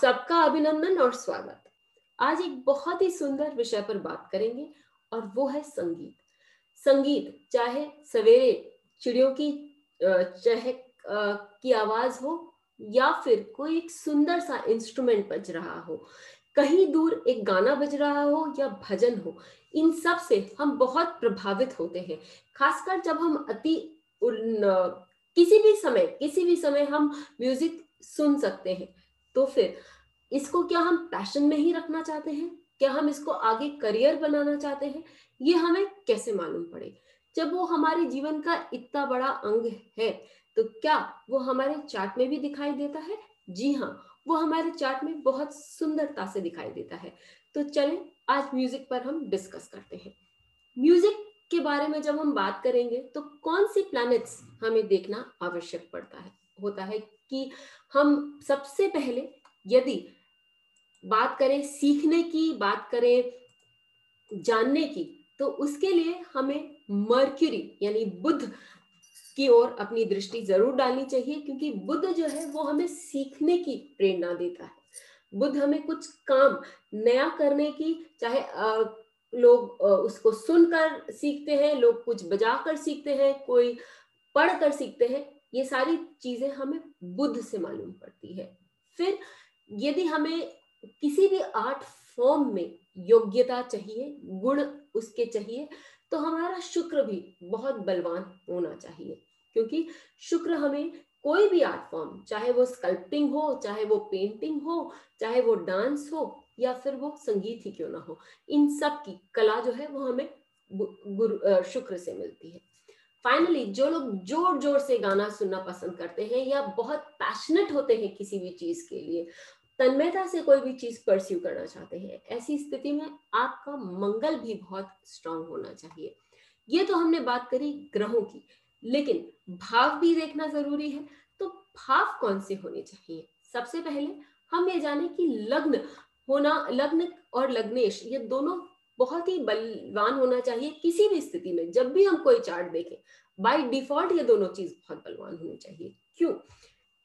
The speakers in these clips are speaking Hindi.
सबका अभिनंदन और स्वागत। आज एक बहुत ही सुंदर विषय पर बात करेंगे, और वो है संगीत। संगीत, चाहे सवेरे चिड़ियों की चहक की आवाज़ हो, या फिर कोई एक सुंदर सा इंस्ट्रूमेंट बज रहा हो, कहीं दूर एक गाना बज रहा हो या भजन हो, इन सबसे हम बहुत प्रभावित होते हैं। खासकर जब हम अति किसी भी समय, किसी भी समय हम म्यूज़िक सुन सकते हैं तो फिर इसको क्या हम पैशन में ही रखना चाहते हैं? क्या हम इसको आगे करियर बनाना चाहते हैं? ये हमें कैसे मालूम पड़े? जब वो हमारे जीवन का इतना बड़ा अंग है तो क्या वो हमारे चार्ट में भी दिखाई देता है? जी हाँ वो हमारे चार्ट में बहुत सुंदरता से दिखाई देता है। तो चलें, आज म्यूज़िक पर हम डिस्कस करते हैं। म्यूज़िक के बारे में जब हम बात करेंगे तो कौन सी प्लैनेट्स हमें देखना आवश्यक पड़ता है? होता है कि हम सबसे पहले यदि बात करें सीखने की बात करें जानने की तो उसके लिए हमें मर्क्यूरी यानी बुद्ध की ओर अपनी दृष्टि ज़रूर डालनी चाहिए क्योंकि बुद्ध जो है वो हमें सीखने की प्रेरणा देता है। बुद्ध हमें कुछ काम नया करने की चाहे आ, लोग उसको सुनकर सीखते हैं लोग कुछ बजा कर सीखते हैं कोई पढ़ कर सीखते हैं ये सारी चीज़ें हमें बुद्ध से मालूम पड़ती है। फिर यदि हमें किसी भी आर्ट फॉर्म में योग्यता चाहिए, गुण उसके चाहिए तो हमारा शुक्र भी बहुत बलवान होना चाहिए। क्योंकि शुक्र हमें कोई भी आर्ट फॉर्म, चाहे वो स्कल्पटिंग हो, चाहे वो पेंटिंग हो, चाहे वो डांस हो, या फिर वो संगीत ही क्यों ना हो, इन सब की कला जो है वो हमें गुरु शुक्र से मिलती है। फाइनली जो लोग ज़ोर ज़ोर से गाना सुनना पसंद करते हैं या बहुत पैशनेट होते हैं किसी भी चीज़ के लिए तन्मयता से कोई भी चीज़ परस्यू करना चाहते हैं, ऐसी स्थिति में आपका मंगल भी बहुत स्ट्रांग होना चाहिए। ये तो हमने बात करी ग्रहों की, लेकिन भाव भी देखना ज़रूरी है तो भाव कौन से होने चाहिए? सबसे पहले हम ये जाने कि लग्न होना, लग्न और लग्नेश, ये दोनों बहुत ही बलवान होना चाहिए किसी भी स्थिति में, जब भी हम कोई चार्ट देखें बाय डिफ़ॉल्ट ये दोनों चीज़ बहुत बलवान होनी चाहिए। क्यों?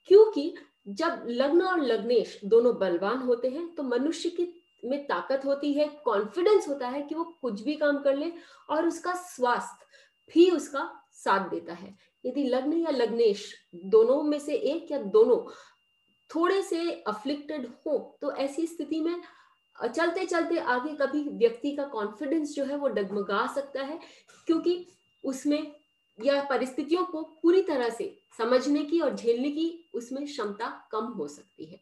क्योंकि जब लग्न और लग्नेश दोनों बलवान होते हैं तो मनुष्य की में ताकत होती है कॉन्फिडेंस होता है कि वो कुछ भी काम कर ले और उसका स्वास्थ्य भी उसका साथ देता है। यदि लग्न या लग्नेश दोनों में से एक या दोनों थोड़े से अफ्लिक्टेड हो तो ऐसी स्थिति में चलते चलते आगे कभी व्यक्ति का कॉन्फिडेंस जो है वो डगमगा सकता है, क्योंकि उसमें या परिस्थितियों को पूरी तरह से समझने की और झेलने की उसमें क्षमता कम हो सकती है।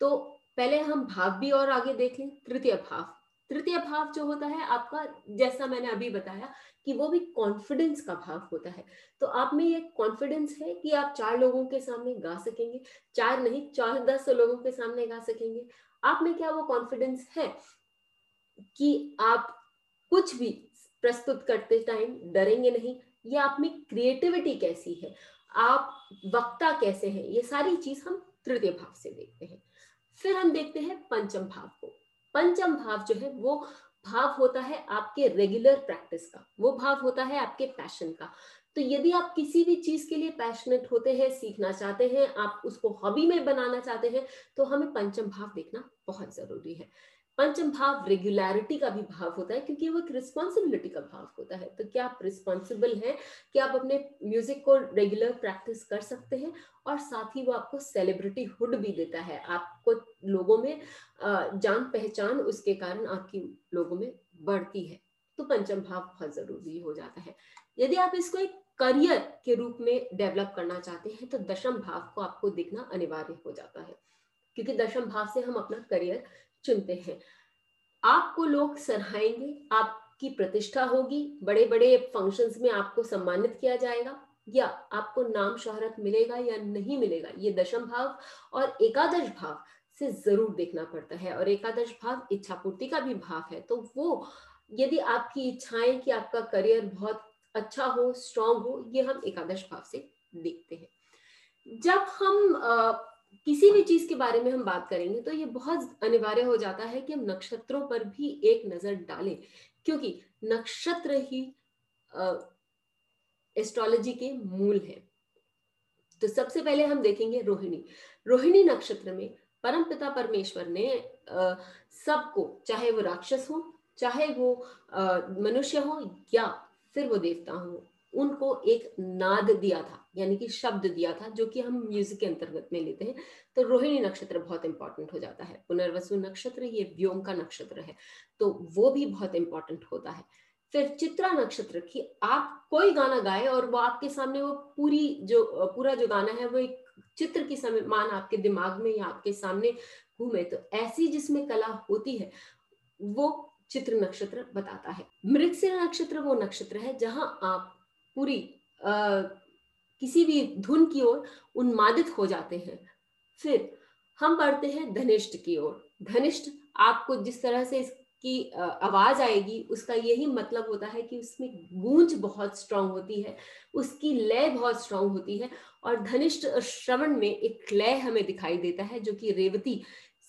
तो पहले हम भाव भी और आगे देखें तृतीय भाव। तृतीय भाव जो होता है, आपका जैसा मैंने अभी बताया कि वो भी कॉन्फिडेंस का भाव होता है। तो आप में ये कॉन्फिडेंस है कि आप चार लोगों के सामने गा सकेंगे, चार नहीं, चार दस लोगों के सामने गा सकेंगे। आप में क्या वो कॉन्फिडेंस है कि आप कुछ भी प्रस्तुत करते टाइम डरेंगे नहीं ये आप में क्रिएटिविटी कैसी है? आप वक्ता कैसे हैं? ये सारी चीज़ हम तृतीय भाव से देखते हैं। फिर हम देखते हैं पंचम भाव को। पंचम भाव जो है, वो भाव होता है आपके रेगुलर प्रैक्टिस का। वो भाव होता है आपके पैशन का। तो यदि आप किसी भी चीज़ के लिए पैशनेट होते हैं, सीखना चाहते हैं, आप उसको हॉबी में बनाना चाहते हैं तो हमें पंचम भाव देखना बहुत ज़रूरी है। पंचम भाव रेगुलरिटी का भी भाव होता है, क्योंकि वो एक रिस्पॉन्सिबिलिटी का भाव होता है। तो क्या आप रिस्पॉन्सिबल हैं? कि आप अपने म्यूज़िक को रेगुलर प्रैक्टिस कर सकते हैं? और साथ ही वो आपको सेलिब्रिटी हुड भी देता है। आपको लोगों में जान पहचान उसके कारण आपकी लोगों में बढ़ती है। तो पंचम भाव बहुत ज़रूरी हो जाता है। यदि आप इसको एक करियर के रूप में डेवलप करना चाहते हैं तो दशम भाव को आपको दिखना अनिवार्य हो जाता है। क्योंकि दशम भाव से हम अपना करियर चुनते हैं। आपको लोग सराहेंगे, आपकी प्रतिष्ठा होगी बड़े बड़े फ़ंक्शंस में आपको सम्मानित किया जाएगा, या आपको नाम शोहरत मिलेगा या नहीं मिलेगा, ये दशम भाव और एकादश भाव से ज़रूर देखना पड़ता है। और एकादश भाव इच्छा पूर्ति का भी भाव है तो वो यदि आपकी इच्छाएँ कि आपका करियर बहुत अच्छा हो स्ट्रांग हो, ये हम एकादश भाव से देखते हैं। जब हम किसी भी चीज़ के बारे में हम बात करेंगे तो ये बहुत अनिवार्य हो जाता है कि हम नक्षत्रों पर भी एक नज़र डालें। क्योंकि नक्षत्र ही एस्ट्रोलॉजी के मूल है। तो सबसे पहले हम देखेंगे रोहिणी। रोहिणी नक्षत्र में परम पिता परमेश्वर ने सबको, चाहे वो राक्षस हो, चाहे वो मनुष्य हो या फिर वो देवता हो उनको एक नाद दिया था, यानी कि शब्द दिया था, जो कि हम म्यूज़िक के अंतर्गत में लेते हैं। तो रोहिणी नक्षत्र बहुत इंपॉर्टेंट हो जाता है। पुनर्वसु नक्षत्र, ये व्योम का नक्षत्र है तो वो भी बहुत इंपॉर्टेंट होता है। फिर चित्रा नक्षत्र की आप कोई गाना गाए और वो आपके सामने वो पूरी जो, पूरा जो गाना है, वो एक चित्र की मान आपके दिमाग में या आपके सामने घूमे तो ऐसी जिसमें कला होती है, वो चित्र नक्षत्र बताता है। मृगशिर नक्षत्र वो नक्षत्र है जहाँ आप पूरी आ, किसी भी धुन की ओर उन्मादित हो जाते हैं। फिर हम पढ़ते हैं धनिष्ठ की ओर। धनिष्ठ आपको जिस तरह से इसकी आवाज़ आएगी उसका यही मतलब होता है कि उसमें गूंज बहुत स्ट्रांग होती है उसकी लय बहुत स्ट्रांग होती है और धनिष्ठ श्रवण में एक लय हमें दिखाई देता है जो कि रेवती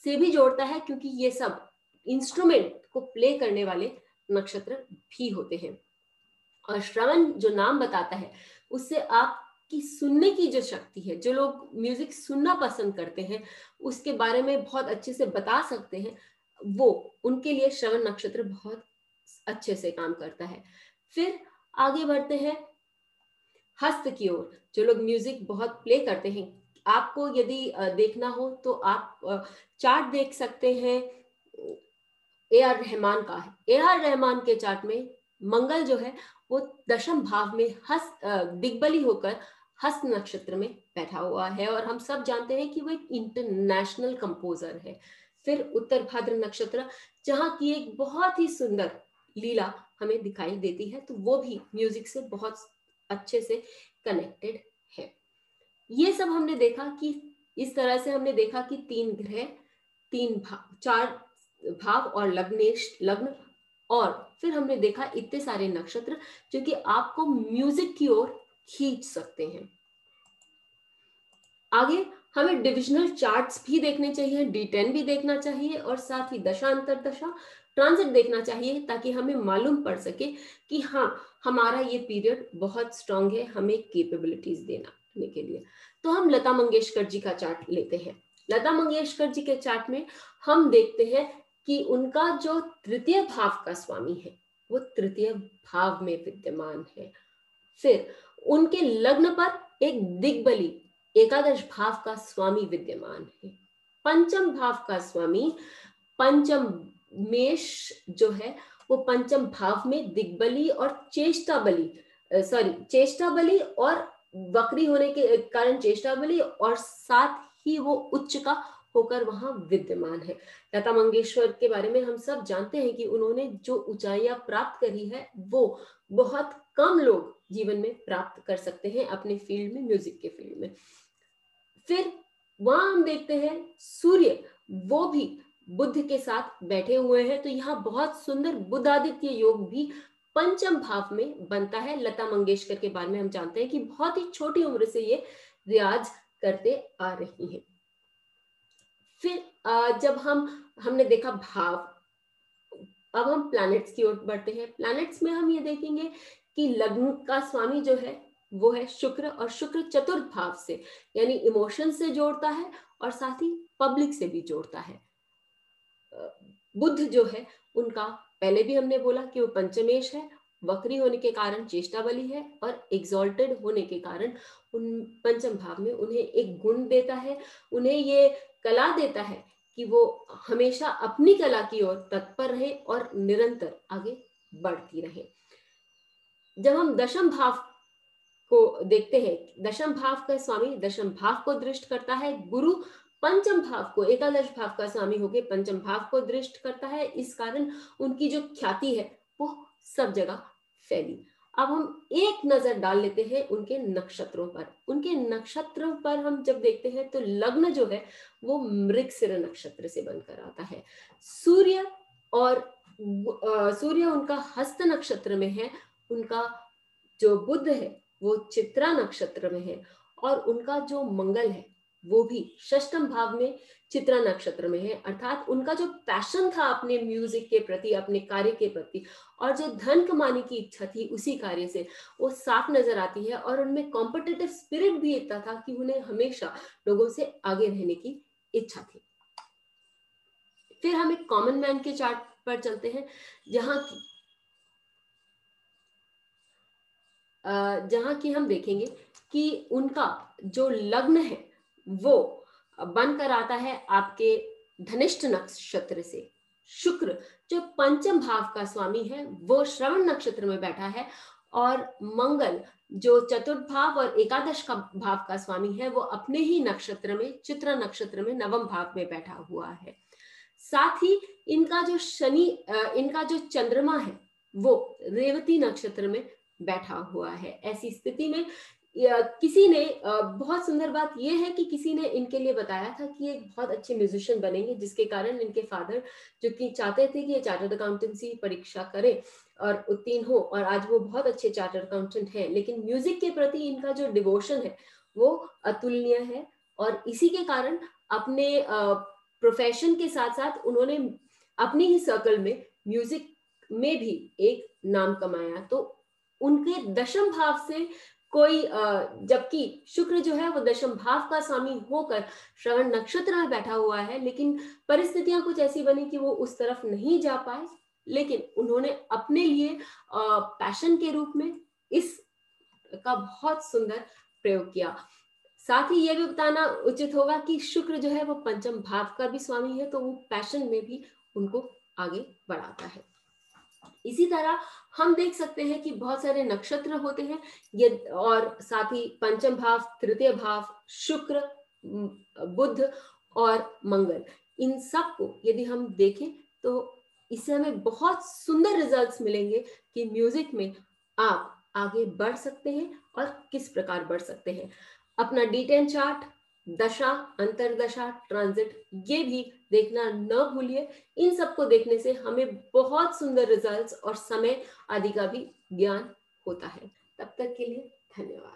से भी जोड़ता है क्योंकि ये सब इंस्ट्रूमेंट को प्ले करने वाले नक्षत्र भी होते हैं। श्रवण जो नाम बताता है, उससे आपकी सुनने की जो शक्ति है, जो लोग म्यूज़िक सुनना पसंद करते हैं, उसके बारे में बहुत अच्छे से बता सकते हैं, वो उनके लिए श्रवण नक्षत्र बहुत अच्छे से काम करता है। फिर आगे बढ़ते हैं, हस्त की ओर, जो लोग म्यूज़िक बहुत प्ले करते हैं। आपको यदि देखना हो तो आप चार्ट देख सकते हैं ए आर रहमान का है। ए आर रहमान के चार्ट में मंगल जो है, वो दशम भाव में हस्त दिग्बली होकर हस्त नक्षत्र में बैठा हुआ है और हम सब जानते हैं कि वो एक इंटरनेशनल कंपोजर है। फिर उत्तर भाद्र नक्षत्र, जहाँ की एक बहुत ही सुंदर लीला हमें दिखाई देती है तो वो भी म्यूज़िक से बहुत अच्छे से कनेक्टेड है। ये सब हमने देखा कि, इस तरह से हमने देखा कि तीन ग्रह, तीन भाव चार भाव और लग्नेश, लग्न और फिर हमने देखा इतने सारे नक्षत्र जो कि आपको म्यूज़िक की ओर खींच सकते हैं। आगे हमें डिविजनल चार्ट्स भी देखने चाहिए डी टेन भी देखना चाहिए और साथ ही दशा, अंतर दशा, ट्रांजिट देखना चाहिए ताकि हमें मालूम पड़ सके कि हाँ हमारा ये पीरियड बहुत स्ट्रांग है, हमें केपेबिलिटीज देना के लिए। तो हम लता मंगेशकर जी का चार्ट लेते हैं। लता मंगेशकर जी के चार्ट में हम देखते हैं कि उनका जो तृतीय भाव का स्वामी है, वो तृतीय भाव में विद्यमान है। फिर उनके लग्न पर एक दिग्बली, एकादश भाव का स्वामी विद्यमान है। पंचम भाव का स्वामी, पंचम मेष जो है, वो पंचम भाव में दिग्बली और चेष्टा बली सॉरी चेष्टा बली और वक्री होने के कारण चेष्टा बली और साथ ही वो उच्च का होकर वहाँ विद्यमान है। लता मंगेशकर के बारे में हम सब जानते हैं कि उन्होंने जो ऊंचाइयाँ प्राप्त करी है, वो बहुत कम लोग जीवन में प्राप्त कर सकते हैं अपने फ़ील्ड में, म्यूज़िक के फ़ील्ड में। फिर वहाँ हम देखते हैं, सूर्य, वो भी बुद्ध के साथ बैठे हुए हैं तो यहाँ बहुत सुंदर बुद्धादित्य योग भी पंचम भाव में बनता है। लता मंगेशकर के बारे में हम जानते हैं कि बहुत ही छोटी उम्र से ये रियाज करते आ रही हैं। फिर जब हम, हमने देखा भाव, अब हम प्लैनेट्स की ओर बढ़ते हैं। प्लैनेट्स में हम ये देखेंगे कि लग्न का स्वामी जो है, वो है शुक्र और शुक्र चतुर्थ भाव से, यानी इमोशन से जोड़ता है और साथ ही पब्लिक से भी जोड़ता है। बुद्ध जो है, उनका पहले भी हमने बोला कि वो पंचमेश है, वक्री होने के कारण चेष्टा बली है और एग्जॉल्टेड होने के कारण उन, पंचम भाव में उन्हें एक गुण देता है। उन्हें ये कला देता है कि वो हमेशा अपनी कला की ओर तत्पर रहे और निरंतर आगे बढ़ती रहे। जब हम दशम भाव को देखते हैं, दशम भाव का स्वामी दशम भाव को दृष्ट करता है, गुरु पंचम भाव को, एकादश भाव का स्वामी होके पंचम भाव को दृष्ट करता है, इस कारण उनकी जो ख्याति है, वो सब जगह फैली। अब हम एक नज़र डाल लेते हैं उनके नक्षत्रों पर। उनके नक्षत्रों पर हम जब देखते हैं तो लग्न जो है, वो मृग सिर नक्षत्र से बनकर आता है। सूर्य और सूर्य उनका हस्त नक्षत्र में है, उनका जो बुद्ध है, वो चित्रा नक्षत्र में है और उनका जो मंगल है वो भी षष्टम भाव में चित्रा नक्षत्र में है। अर्थात उनका जो पैशन था अपने म्यूज़िक के प्रति, अपने कार्य के प्रति, और जो धन कमाने की इच्छा थी उसी कार्य से वो साफ़ नज़र आती है और उनमें कॉम्पिटेटिव स्पिरिट भी इतना था कि उन्हें हमेशा लोगों से आगे रहने की इच्छा थी। फिर हम एक कॉमन मैन के चार्ट पर चलते हैं, जहाँ की जहाँ की हम देखेंगे कि उनका जो लग्न है वो बनकर आता है आपके धनिष्ठ नक्षत्र से। शुक्र जो पंचम भाव का स्वामी है, वो श्रवण नक्षत्र में बैठा है और मंगल जो चतुर्थ भाव और एकादश का भाव का स्वामी है, वो अपने ही नक्षत्र में, चित्र नक्षत्र में नवम भाव में बैठा हुआ है। साथ ही इनका जो शनि इनका जो चंद्रमा है, वो रेवती नक्षत्र में बैठा हुआ है। ऐसी स्थिति में किसी ने बहुत सुंदर बात यह है कि किसी ने इनके लिए बताया था कि एक बहुत अच्छे म्यूजिशियन बनेंगे, जिसके कारण इनके फादर जो कि चाहते थे कि ये चार्टर्ड अकाउंटेंसी परीक्षा करें और उत्तीर्ण हो और आज वो बहुत अच्छे चार्टर्ड अकाउंटेंट है। लेकिन म्यूज़िक के प्रति इनका जो डिवोशन है, वो अतुलनीय है और इसी के कारण अपने प्रोफेशन के साथ साथ उन्होंने अपनी ही सर्कल में म्यूज़िक में भी एक नाम कमाया। तो उनके दशम भाव से कोई जबकि शुक्र जो है वो दशम भाव का स्वामी होकर श्रवण नक्षत्र में बैठा हुआ है, लेकिन परिस्थितियाँ कुछ ऐसी बनी कि वो उस तरफ़ नहीं जा पाए। लेकिन उन्होंने अपने लिए पैशन के रूप में इस का बहुत सुंदर प्रयोग किया। साथ ही यह भी बताना उचित होगा कि शुक्र जो है वो पंचम भाव का भी स्वामी है तो वो पैशन में भी उनको आगे बढ़ाता है। इसी तरह हम देख सकते हैं कि बहुत सारे नक्षत्र होते हैं, ये और साथ ही पंचम भाव, तृतीय भाव, शुक्र बुद्ध और मंगल। इन सबको यदि हम देखें तो इससे हमें बहुत सुंदर रिजल्ट्स मिलेंगे कि म्यूज़िक में आप आगे बढ़ सकते हैं और किस प्रकार बढ़ सकते हैं। अपना डी टेन चार्ट दशा, अंतरदशा ट्रांजिट ये भी देखना न भूलिए। इन सबको देखने से हमें बहुत सुंदर रिजल्ट्स और समय आदि का भी ज्ञान होता है। तब तक के लिए धन्यवाद।